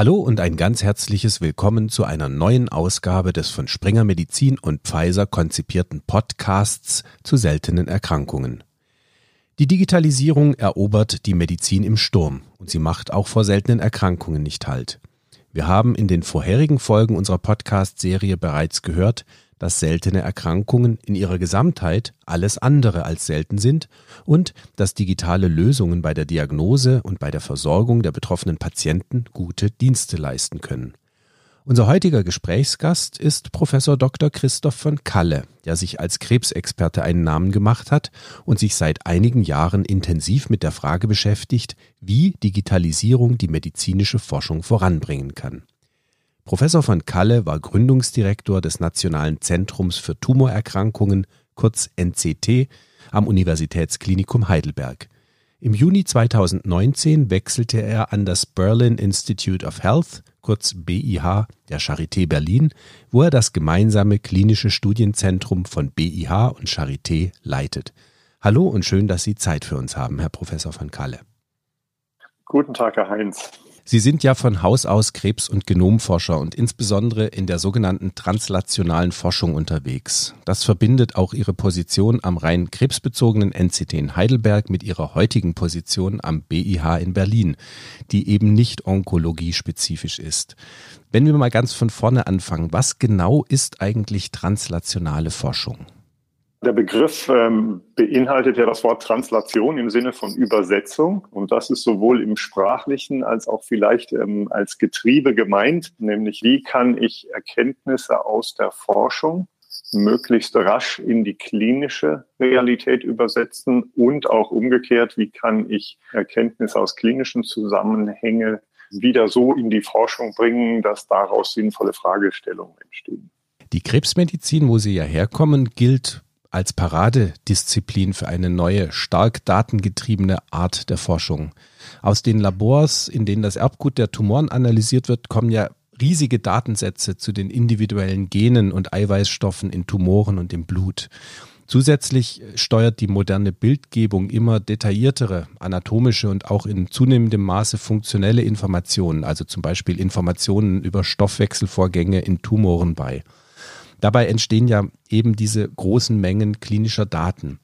Hallo und ein ganz herzliches Willkommen zu einer neuen Ausgabe des von Springer Medizin und Pfizer konzipierten Podcasts zu seltenen Erkrankungen. Die Digitalisierung erobert die Medizin im Sturm und sie macht auch vor seltenen Erkrankungen nicht Halt. Wir haben in den vorherigen Folgen unserer Podcast-Serie bereits gehört, dass seltene Erkrankungen in ihrer Gesamtheit alles andere als selten sind und dass digitale Lösungen bei der Diagnose und bei der Versorgung der betroffenen Patienten gute Dienste leisten können. Unser heutiger Gesprächsgast ist Professor Dr. Christoph von Kalle, der sich als Krebsexperte einen Namen gemacht hat und sich seit einigen Jahren intensiv mit der Frage beschäftigt, wie Digitalisierung die medizinische Forschung voranbringen kann. Professor von Kalle war Gründungsdirektor des Nationalen Zentrums für Tumorerkrankungen, kurz NCT, am Universitätsklinikum Heidelberg. Im Juni 2019 wechselte er an das Berlin Institute of Health, kurz BIH, der Charité Berlin, wo er das gemeinsame klinische Studienzentrum von BIH und Charité leitet. Hallo und schön, dass Sie Zeit für uns haben, Herr Professor von Kalle. Guten Tag, Herr Heinz. Sie sind ja von Haus aus Krebs- und Genomforscher und insbesondere in der sogenannten translationalen Forschung unterwegs. Das verbindet auch Ihre Position am rein krebsbezogenen NCT in Heidelberg mit Ihrer heutigen Position am BIH in Berlin, die eben nicht onkologiespezifisch ist. Wenn wir mal ganz von vorne anfangen, was genau ist eigentlich translationale Forschung? Der Begriff ähm, beinhaltet ja das Wort Translation im Sinne von Übersetzung. Und das ist sowohl im sprachlichen als auch vielleicht ähm, als Getriebe gemeint. Nämlich, wie kann ich Erkenntnisse aus der Forschung möglichst rasch in die klinische Realität übersetzen und auch umgekehrt, wie kann ich Erkenntnisse aus klinischen Zusammenhängen wieder so in die Forschung bringen, dass daraus sinnvolle Fragestellungen entstehen. Die Krebsmedizin, wo Sie ja herkommen, gilt als Paradedisziplin für eine neue, stark datengetriebene Art der Forschung. Aus den Labors, in denen das Erbgut der Tumoren analysiert wird, kommen ja riesige Datensätze zu den individuellen Genen und Eiweißstoffen in Tumoren und im Blut. Zusätzlich steuert die moderne Bildgebung immer detailliertere anatomische und auch in zunehmendem Maße funktionelle Informationen, also zum Beispiel Informationen über Stoffwechselvorgänge in Tumoren bei. Dabei entstehen ja eben diese großen Mengen klinischer Daten.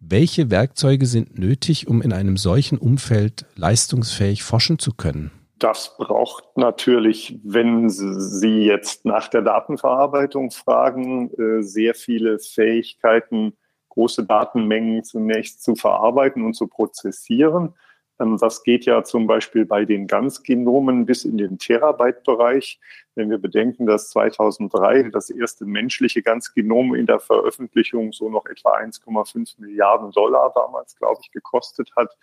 Welche Werkzeuge sind nötig, um in einem solchen Umfeld leistungsfähig forschen zu können? Das braucht natürlich, wenn Sie jetzt nach der Datenverarbeitung fragen, äh, sehr viele Fähigkeiten, große Datenmengen zunächst zu verarbeiten und zu prozessieren. Ähm, das geht ja zum Beispiel bei den Ganzgenomen bis in den Terabyte-Bereich. Wenn wir bedenken, dass 2003 das erste menschliche Ganzgenom in der Veröffentlichung so noch etwa 1,5 Milliarden Dollar damals, glaube ich, gekostet hat.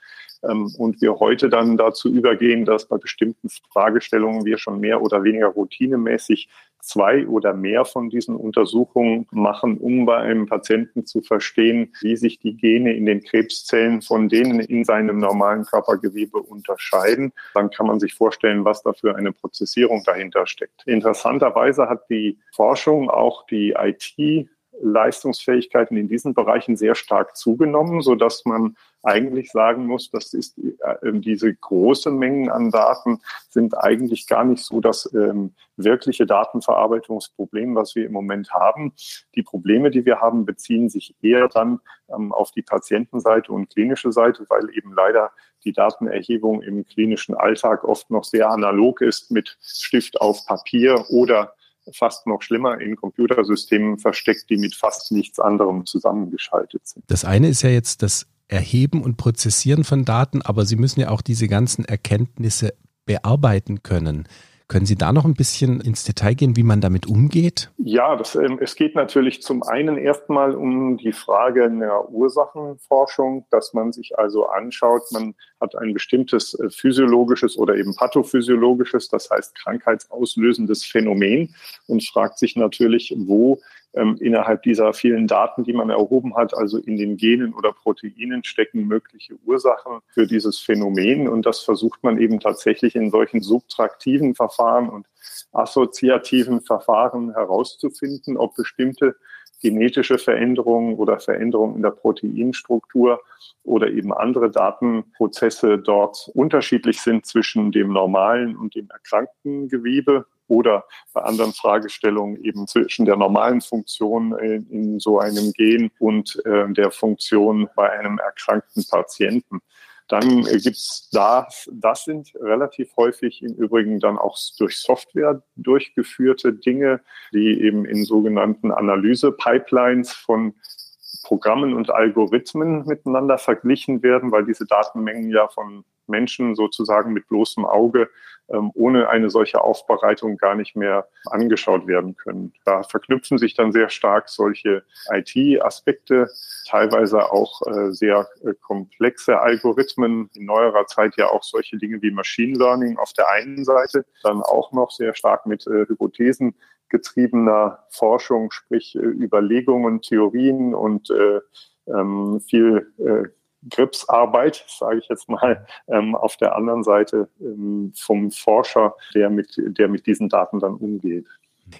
Ähm, und wir heute dann dazu übergehen, dass bei bestimmten Fragestellungen wir schon mehr oder weniger routinemäßig zwei oder mehr von diesen Untersuchungen machen, um bei einem Patienten zu verstehen, wie sich die Gene in den Krebszellen von denen in seinem normalen Körpergewebe unterscheiden. Dann kann man sich vorstellen, was da für eine Prozessierung dahinter steckt. Interessanterweise hat die Forschung auch die IT Leistungsfähigkeiten in diesen Bereichen sehr stark zugenommen, so dass man eigentlich sagen muss, das ist äh, diese großen Mengen an Daten sind eigentlich gar nicht so das ähm, wirkliche Datenverarbeitungsproblem, was wir im Moment haben. Die Probleme, die wir haben, beziehen sich eher dann ähm, auf die Patientenseite und klinische Seite, weil eben leider die Datenerhebung im klinischen Alltag oft noch sehr analog ist mit Stift auf Papier oder fast noch schlimmer in Computersystemen versteckt, die mit fast nichts anderem zusammengeschaltet sind. Das eine ist ja jetzt das Erheben und Prozessieren von Daten, aber Sie müssen ja auch diese ganzen Erkenntnisse bearbeiten können. Können Sie da noch ein bisschen ins Detail gehen, wie man damit umgeht? Ja, das, ähm, es geht natürlich zum einen erstmal um die Frage einer Ursachenforschung, dass man sich also anschaut, man hat ein bestimmtes äh, physiologisches oder eben pathophysiologisches, das heißt krankheitsauslösendes Phänomen und fragt sich natürlich, wo ähm, innerhalb dieser vielen Daten, die man erhoben hat, also in den Genen oder Proteinen stecken mögliche Ursachen für dieses Phänomen. Und das versucht man eben tatsächlich in solchen subtraktiven Verfahren und assoziativen Verfahren herauszufinden, ob bestimmte genetische Veränderungen oder Veränderungen in der Proteinstruktur oder eben andere Datenprozesse dort unterschiedlich sind zwischen dem normalen und dem erkrankten Gewebe oder bei anderen Fragestellungen eben zwischen der normalen Funktion in, in so einem Gen und äh, der Funktion bei einem erkrankten Patienten. Dann äh, gibt's da, das sind relativ häufig im Übrigen dann auch durch Software durchgeführte Dinge, die eben in sogenannten Analyse-Pipelines von Programmen und Algorithmen miteinander verglichen werden, weil diese Datenmengen ja von Menschen sozusagen mit bloßem Auge ähm, ohne eine solche Aufbereitung gar nicht mehr angeschaut werden können. Da verknüpfen sich dann sehr stark solche IT-Aspekte, teilweise auch äh, sehr äh, komplexe Algorithmen, in neuerer Zeit ja auch solche Dinge wie Machine Learning auf der einen Seite, dann auch noch sehr stark mit äh, Hypothesen getriebener Forschung, sprich Überlegungen, Theorien und äh, ähm, viel äh, Gripsarbeit, sage ich jetzt mal, ähm, auf der anderen Seite ähm, vom Forscher, der mit, der mit diesen Daten dann umgeht.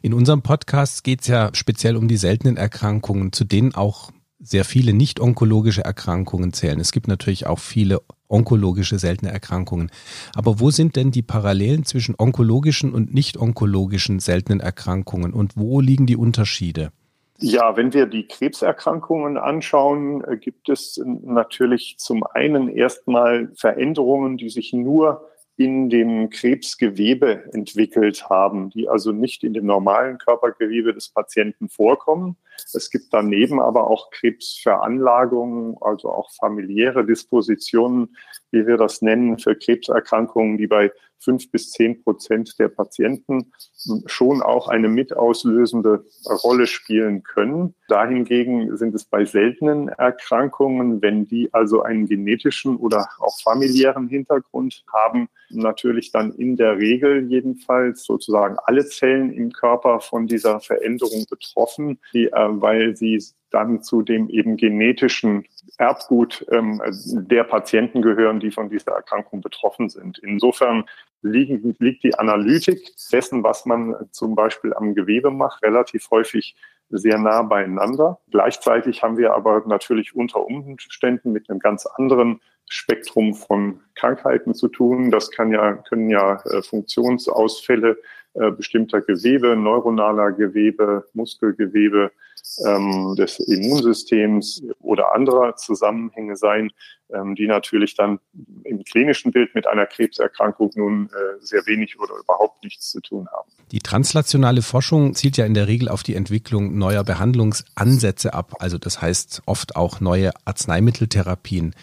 In unserem Podcast geht es ja speziell um die seltenen Erkrankungen, zu denen auch sehr viele nicht-onkologische Erkrankungen zählen. Es gibt natürlich auch viele onkologische seltene Erkrankungen. Aber wo sind denn die Parallelen zwischen onkologischen und nicht-onkologischen seltenen Erkrankungen und wo liegen die Unterschiede? Ja, wenn wir die Krebserkrankungen anschauen, äh, gibt es natürlich zum einen erstmal Veränderungen, die sich nur in dem Krebsgewebe entwickelt haben, die also nicht in dem normalen Körpergewebe des Patienten vorkommen. Es gibt daneben aber auch Krebsveranlagungen, also auch familiäre Dispositionen, wie wir das nennen, für Krebserkrankungen, die bei fünf bis zehn Prozent der Patienten schon auch eine mitauslösende Rolle spielen können. Dahingegen sind es bei seltenen Erkrankungen, wenn die also einen genetischen oder auch familiären Hintergrund haben, natürlich dann in der Regel jedenfalls sozusagen alle Zellen im Körper von dieser Veränderung betroffen, die, äh, weil sie dann zu dem eben genetischen Erbgut ähm, der Patienten gehören, die von dieser Erkrankung betroffen sind. Insofern liegen, liegt die Analytik dessen, was man zum Beispiel am Gewebe macht, relativ häufig sehr nah beieinander. Gleichzeitig haben wir aber natürlich unter Umständen mit einem ganz anderen Spektrum von Krankheiten zu tun. Das kann ja, können ja äh, Funktionsausfälle äh, bestimmter Gewebe, neuronaler Gewebe, Muskelgewebe, ähm, des Immunsystems oder anderer Zusammenhänge sein, ähm, die natürlich dann im klinischen Bild mit einer Krebserkrankung nun äh, sehr wenig oder überhaupt nichts zu tun haben. Die translationale Forschung zielt ja in der Regel auf die Entwicklung neuer Behandlungsansätze ab, also das heißt oft auch neue Arzneimitteltherapien.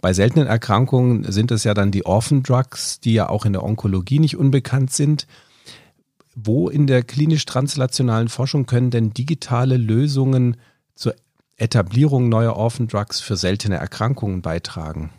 Bei seltenen Erkrankungen sind es ja dann die Orphan Drugs, die ja auch in der Onkologie nicht unbekannt sind. Wo in der klinisch-translationalen Forschung können denn digitale Lösungen zur Etablierung neuer Orphan Drugs für seltene Erkrankungen beitragen?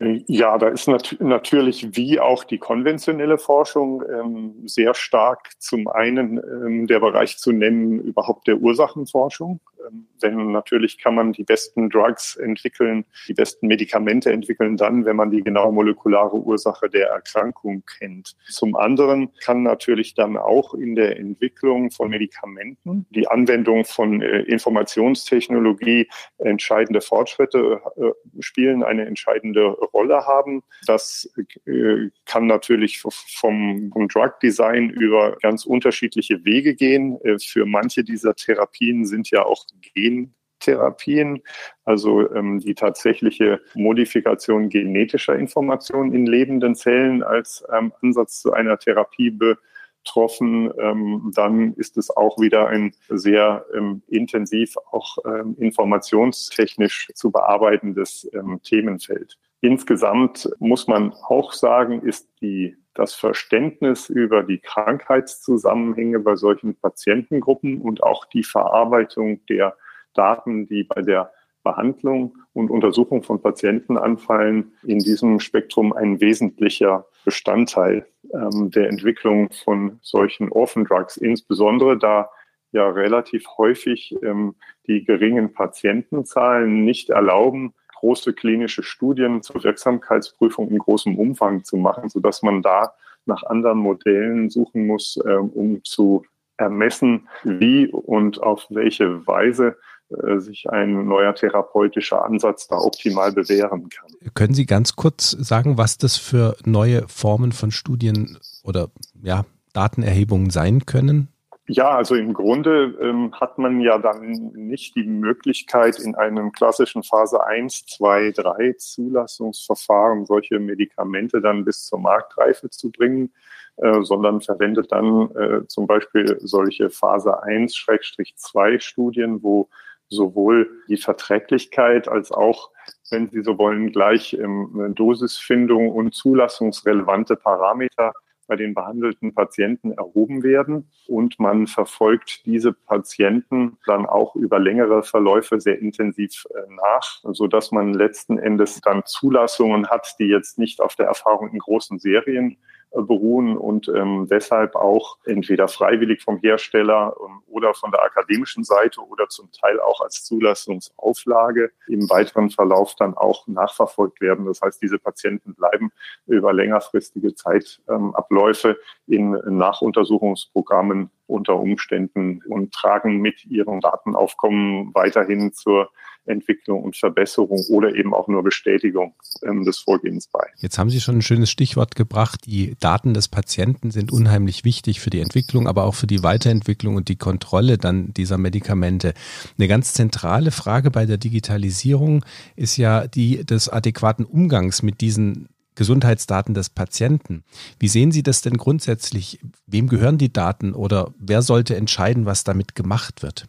Ja, da ist nat natürlich wie auch die konventionelle Forschung ähm, sehr stark zum einen ähm, der Bereich zu nennen, überhaupt der Ursachenforschung. Ähm, denn natürlich kann man die besten Drugs entwickeln, die besten Medikamente entwickeln dann, wenn man die genaue molekulare Ursache der Erkrankung kennt. Zum anderen kann natürlich dann auch in der Entwicklung von Medikamenten die Anwendung von äh, Informationstechnologie entscheidende Fortschritte äh, spielen, eine entscheidende Rolle haben. Das äh, kann natürlich vom, vom Drug Design über ganz unterschiedliche Wege gehen. Für manche dieser Therapien sind ja auch Gentherapien, also ähm, die tatsächliche Modifikation genetischer Informationen in lebenden Zellen als ähm, Ansatz zu einer Therapie betroffen, ähm, dann ist es auch wieder ein sehr ähm, intensiv auch ähm, informationstechnisch zu bearbeitendes ähm, Themenfeld. Insgesamt muss man auch sagen, ist die, das Verständnis über die Krankheitszusammenhänge bei solchen Patientengruppen und auch die Verarbeitung der Daten, die bei der Behandlung und Untersuchung von Patienten anfallen, in diesem Spektrum ein wesentlicher Bestandteil ähm, der Entwicklung von solchen Orphan Drugs, insbesondere da ja relativ häufig ähm, die geringen Patientenzahlen nicht erlauben, große klinische Studien zur Wirksamkeitsprüfung in großem Umfang zu machen, sodass man da nach anderen Modellen suchen muss, äh, um zu ermessen, wie und auf welche Weise äh, sich ein neuer therapeutischer Ansatz da optimal bewähren kann. Können Sie ganz kurz sagen, was das für neue Formen von Studien oder ja, Datenerhebungen sein können? Ja, also im Grunde ähm, hat man ja dann nicht die Möglichkeit, in einem klassischen Phase 1, 2, 3 Zulassungsverfahren solche Medikamente dann bis zur Marktreife zu bringen, äh, sondern verwendet dann äh, zum Beispiel solche Phase 1-2 Studien, wo sowohl die Verträglichkeit als auch, wenn Sie so wollen, gleich ähm, Dosisfindung und zulassungsrelevante Parameter bei den behandelten Patienten erhoben werden. Und man verfolgt diese Patienten dann auch über längere Verläufe sehr intensiv äh, nach, so dass man letzten Endes dann Zulassungen hat, die jetzt nicht auf der Erfahrung in großen Serien beruhen und ähm, deshalb auch entweder freiwillig vom Hersteller ähm, oder von der akademischen Seite oder zum Teil auch als Zulassungsauflage im weiteren Verlauf dann auch nachverfolgt werden. Das heißt, diese Patienten bleiben über längerfristige Zeitabläufe in Nachuntersuchungsprogrammen unter Umständen und tragen mit ihrem Datenaufkommen weiterhin zur Entwicklung und Verbesserung oder eben auch nur Bestätigung ähm, des Vorgehens bei. Jetzt haben Sie schon ein schönes Stichwort gebracht. Die Daten des Patienten sind unheimlich wichtig für die Entwicklung, aber auch für die Weiterentwicklung und die Kontrolle dann dieser Medikamente. Eine ganz zentrale Frage bei der Digitalisierung ist ja die des adäquaten Umgangs mit diesen Gesundheitsdaten des Patienten. Wie sehen Sie das denn grundsätzlich? Wem gehören die Daten oder wer sollte entscheiden, was damit gemacht wird?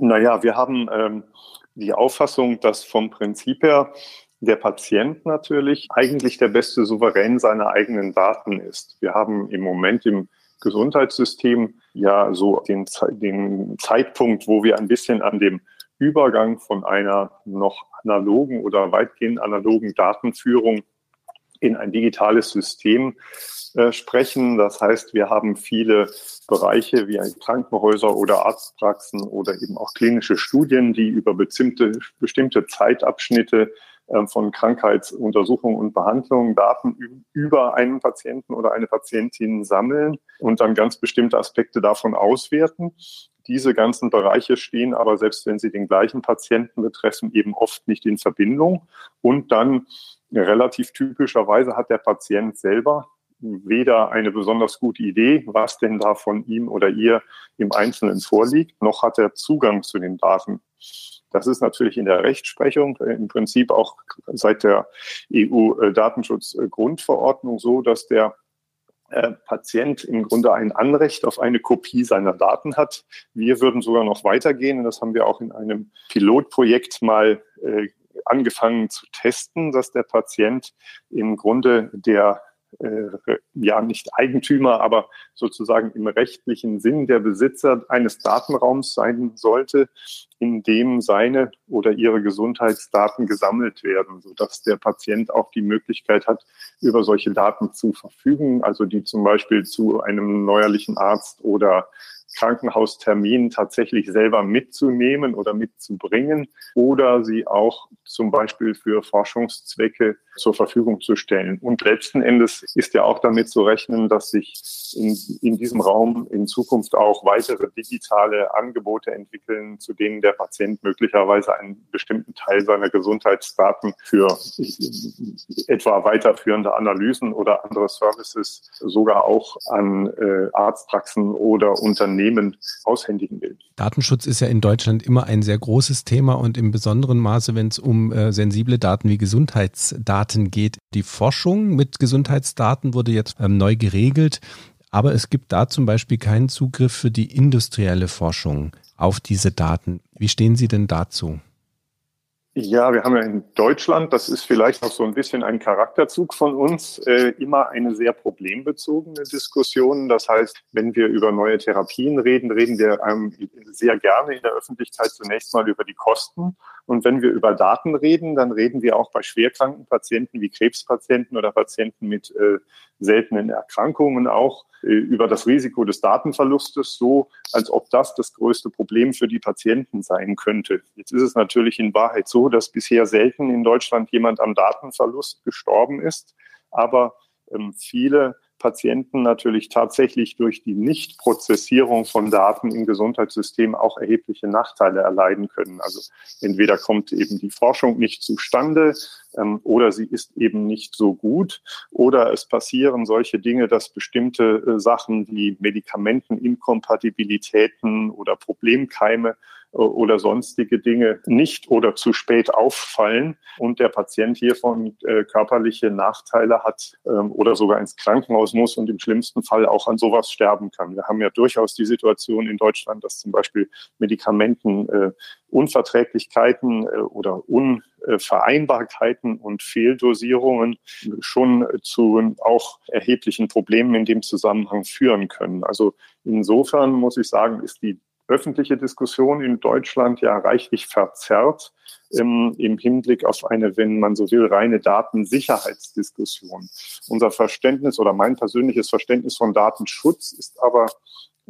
Naja, wir haben ähm, die Auffassung, dass vom Prinzip her der Patient natürlich eigentlich der beste Souverän seiner eigenen Daten ist. Wir haben im Moment im Gesundheitssystem ja so den, den Zeitpunkt, wo wir ein bisschen an dem Übergang von einer noch analogen oder weitgehend analogen Datenführung in ein digitales System äh, sprechen. Das heißt, wir haben viele Bereiche wie Krankenhäuser oder Arztpraxen oder eben auch klinische Studien, die über bestimmte, bestimmte Zeitabschnitte äh, von Krankheitsuntersuchungen und Behandlungen Daten über einen Patienten oder eine Patientin sammeln und dann ganz bestimmte Aspekte davon auswerten. Diese ganzen Bereiche stehen aber, selbst wenn sie den gleichen Patienten betreffen, eben oft nicht in Verbindung. Und dann relativ typischerweise hat der Patient selber weder eine besonders gute Idee, was denn da von ihm oder ihr im Einzelnen vorliegt, noch hat er Zugang zu den Daten. Das ist natürlich in der Rechtsprechung im Prinzip auch seit der EU-Datenschutzgrundverordnung so, dass der äh, Patient im Grunde ein Anrecht auf eine Kopie seiner Daten hat. Wir würden sogar noch weitergehen, und das haben wir auch in einem Pilotprojekt mal äh, angefangen zu testen, dass der Patient im Grunde der äh, ja nicht Eigentümer, aber sozusagen im rechtlichen Sinn der Besitzer eines Datenraums sein sollte, in dem seine oder ihre Gesundheitsdaten gesammelt werden, sodass der Patient auch die Möglichkeit hat, über solche Daten zu verfügen, also die zum Beispiel zu einem neuerlichen Arzt oder Krankenhaustermin tatsächlich selber mitzunehmen oder mitzubringen oder sie auch zum Beispiel für Forschungszwecke zur Verfügung zu stellen. Und letzten Endes ist ja auch damit zu rechnen, dass sich in, in diesem Raum in Zukunft auch weitere digitale Angebote entwickeln, zu denen der Patient möglicherweise einen bestimmten Teil seiner Gesundheitsdaten für etwa weiterführende Analysen oder andere Services sogar auch an äh, Arztpraxen oder Unternehmen aushändigen will. Datenschutz ist ja in Deutschland immer ein sehr großes Thema und im besonderen Maße, wenn es um äh, sensible Daten wie Gesundheitsdaten Daten geht. Die Forschung mit Gesundheitsdaten wurde jetzt ähm, neu geregelt, aber es gibt da zum Beispiel keinen Zugriff für die industrielle Forschung auf diese Daten. Wie stehen Sie denn dazu? Ja, wir haben ja in Deutschland, das ist vielleicht auch so ein bisschen ein Charakterzug von uns, äh, immer eine sehr problembezogene Diskussion. Das heißt, wenn wir über neue Therapien reden, reden wir ähm, sehr gerne in der Öffentlichkeit zunächst mal über die Kosten. Und wenn wir über Daten reden, dann reden wir auch bei schwerkranken Patienten wie Krebspatienten oder Patienten mit äh, seltenen Erkrankungen auch äh, über das Risiko des Datenverlustes, so als ob das das größte Problem für die Patienten sein könnte. Jetzt ist es natürlich in Wahrheit so, dass bisher selten in Deutschland jemand am Datenverlust gestorben ist, aber ähm, viele Patienten natürlich tatsächlich durch die Nichtprozessierung von Daten im Gesundheitssystem auch erhebliche Nachteile erleiden können. Also entweder kommt eben die Forschung nicht zustande ähm, oder sie ist eben nicht so gut oder es passieren solche Dinge, dass bestimmte äh, Sachen wie Medikamenteninkompatibilitäten oder Problemkeime oder sonstige Dinge nicht oder zu spät auffallen und der Patient hiervon äh, körperliche Nachteile hat ähm, oder sogar ins Krankenhaus muss und im schlimmsten Fall auch an sowas sterben kann. Wir haben ja durchaus die Situation in Deutschland, dass zum Beispiel Medikamenten äh, Unverträglichkeiten äh, oder Unvereinbarkeiten und Fehldosierungen schon zu auch erheblichen Problemen in dem Zusammenhang führen können. Also insofern muss ich sagen, ist die öffentliche Diskussion in Deutschland ja reichlich verzerrt im, im Hinblick auf eine, wenn man so will, reine Datensicherheitsdiskussion. Unser Verständnis oder mein persönliches Verständnis von Datenschutz ist aber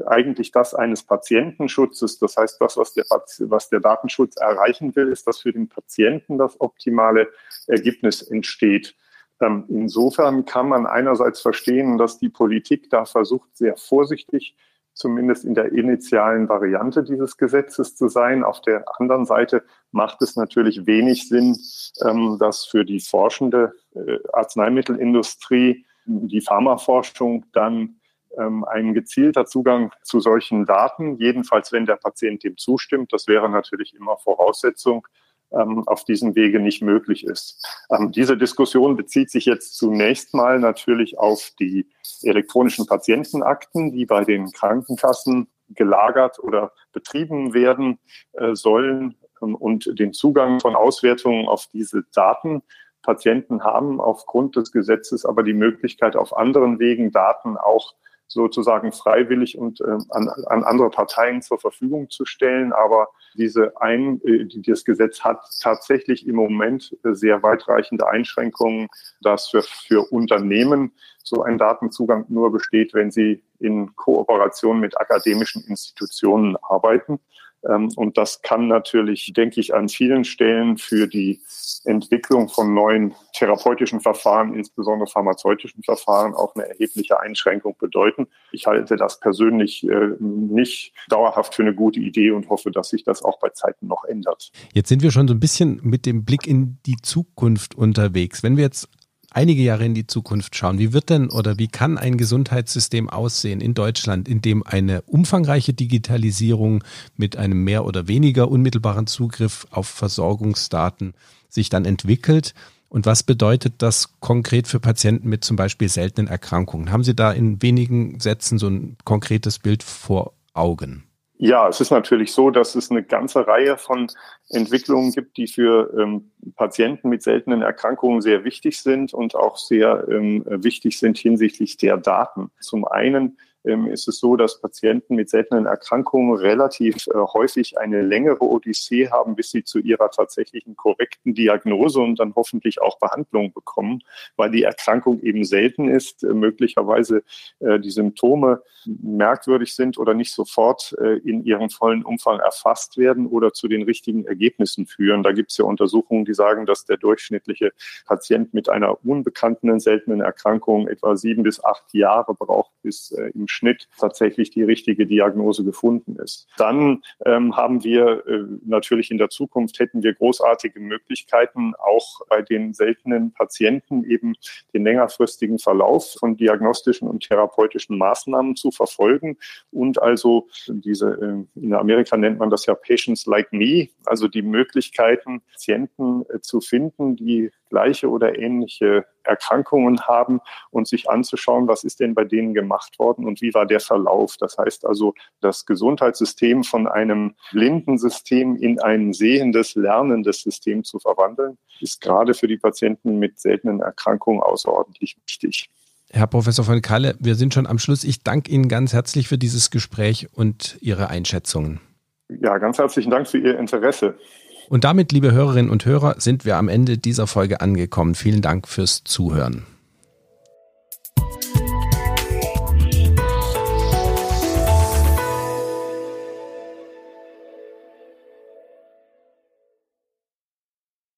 eigentlich das eines Patientenschutzes. Das heißt, das, was der, was der Datenschutz erreichen will, ist, dass für den Patienten das optimale Ergebnis entsteht. Ähm, insofern kann man einerseits verstehen, dass die Politik da versucht, sehr vorsichtig zumindest in der initialen Variante dieses Gesetzes zu sein. Auf der anderen Seite macht es natürlich wenig Sinn, ähm, dass für die forschende äh, Arzneimittelindustrie, die Pharmaforschung dann ähm, ein gezielter Zugang zu solchen Daten, jedenfalls wenn der Patient dem zustimmt, das wäre natürlich immer Voraussetzung, auf diesem Wege nicht möglich ist. Ähm, diese Diskussion bezieht sich jetzt zunächst mal natürlich auf die elektronischen Patientenakten, die bei den Krankenkassen gelagert oder betrieben werden äh, sollen ähm, und den Zugang von Auswertungen auf diese Daten. Patienten haben aufgrund des Gesetzes aber die Möglichkeit, auf anderen Wegen Daten auch sozusagen freiwillig und äh, an, an andere Parteien zur Verfügung zu stellen. Aber diese ein, äh, die, das Gesetz hat tatsächlich im Moment äh, sehr weitreichende Einschränkungen, dass für, für Unternehmen so ein Datenzugang nur besteht, wenn sie in Kooperation mit akademischen Institutionen arbeiten. Ähm, und das kann natürlich, denke ich, an vielen Stellen für die Entwicklung von neuen therapeutischen Verfahren, insbesondere pharmazeutischen Verfahren, auch eine erhebliche Einschränkung bedeuten. Ich halte das persönlich äh, nicht dauerhaft für eine gute Idee und hoffe, dass sich das auch bei Zeiten noch ändert. Jetzt sind wir schon so ein bisschen mit dem Blick in die Zukunft unterwegs. Wenn wir jetzt einige Jahre in die Zukunft schauen, wie wird denn oder wie kann ein Gesundheitssystem aussehen in Deutschland, in dem eine umfangreiche Digitalisierung mit einem mehr oder weniger unmittelbaren Zugriff auf Versorgungsdaten sich dann entwickelt? Und was bedeutet das konkret für Patienten mit zum Beispiel seltenen Erkrankungen? Haben Sie da in wenigen Sätzen so ein konkretes Bild vor Augen? Ja, es ist natürlich so, dass es eine ganze Reihe von Entwicklungen gibt, die für ähm, Patienten mit seltenen Erkrankungen sehr wichtig sind und auch sehr ähm, wichtig sind hinsichtlich der Daten. Zum einen ist es so, dass Patienten mit seltenen Erkrankungen relativ äh, häufig eine längere Odyssee haben, bis sie zu ihrer tatsächlichen korrekten Diagnose und dann hoffentlich auch Behandlung bekommen, weil die Erkrankung eben selten ist, äh, möglicherweise äh, die Symptome merkwürdig sind oder nicht sofort in ihrem vollen Umfang erfasst werden oder zu den richtigen Ergebnissen führen. Da gibt es ja Untersuchungen, die sagen, dass der durchschnittliche Patient mit einer unbekannten seltenen Erkrankung etwa sieben bis acht Jahre braucht, bis im Schnitt tatsächlich die richtige Diagnose gefunden ist. Dann ähm, haben wir äh, natürlich in der Zukunft hätten wir großartige Möglichkeiten, auch bei den seltenen Patienten eben den längerfristigen Verlauf von diagnostischen und therapeutischen Maßnahmen zu verfolgen und also diese, äh, in Amerika nennt man das ja Patients like me, also die Möglichkeiten, Patienten äh, zu finden, die gleiche oder ähnliche Erkrankungen haben und sich anzuschauen, was ist denn bei denen gemacht worden und wie war der Verlauf. Das heißt also, das Gesundheitssystem von einem blinden System in ein sehendes, lernendes System zu verwandeln, ist gerade für die Patienten mit seltenen Erkrankungen außerordentlich wichtig. Herr Professor von Kalle, wir sind schon am Schluss. Ich danke Ihnen ganz herzlich für dieses Gespräch und Ihre Einschätzungen. Ja, ganz herzlichen Dank für Ihr Interesse. Und damit, liebe Hörerinnen und Hörer, sind wir am Ende dieser Folge angekommen. Vielen Dank fürs Zuhören.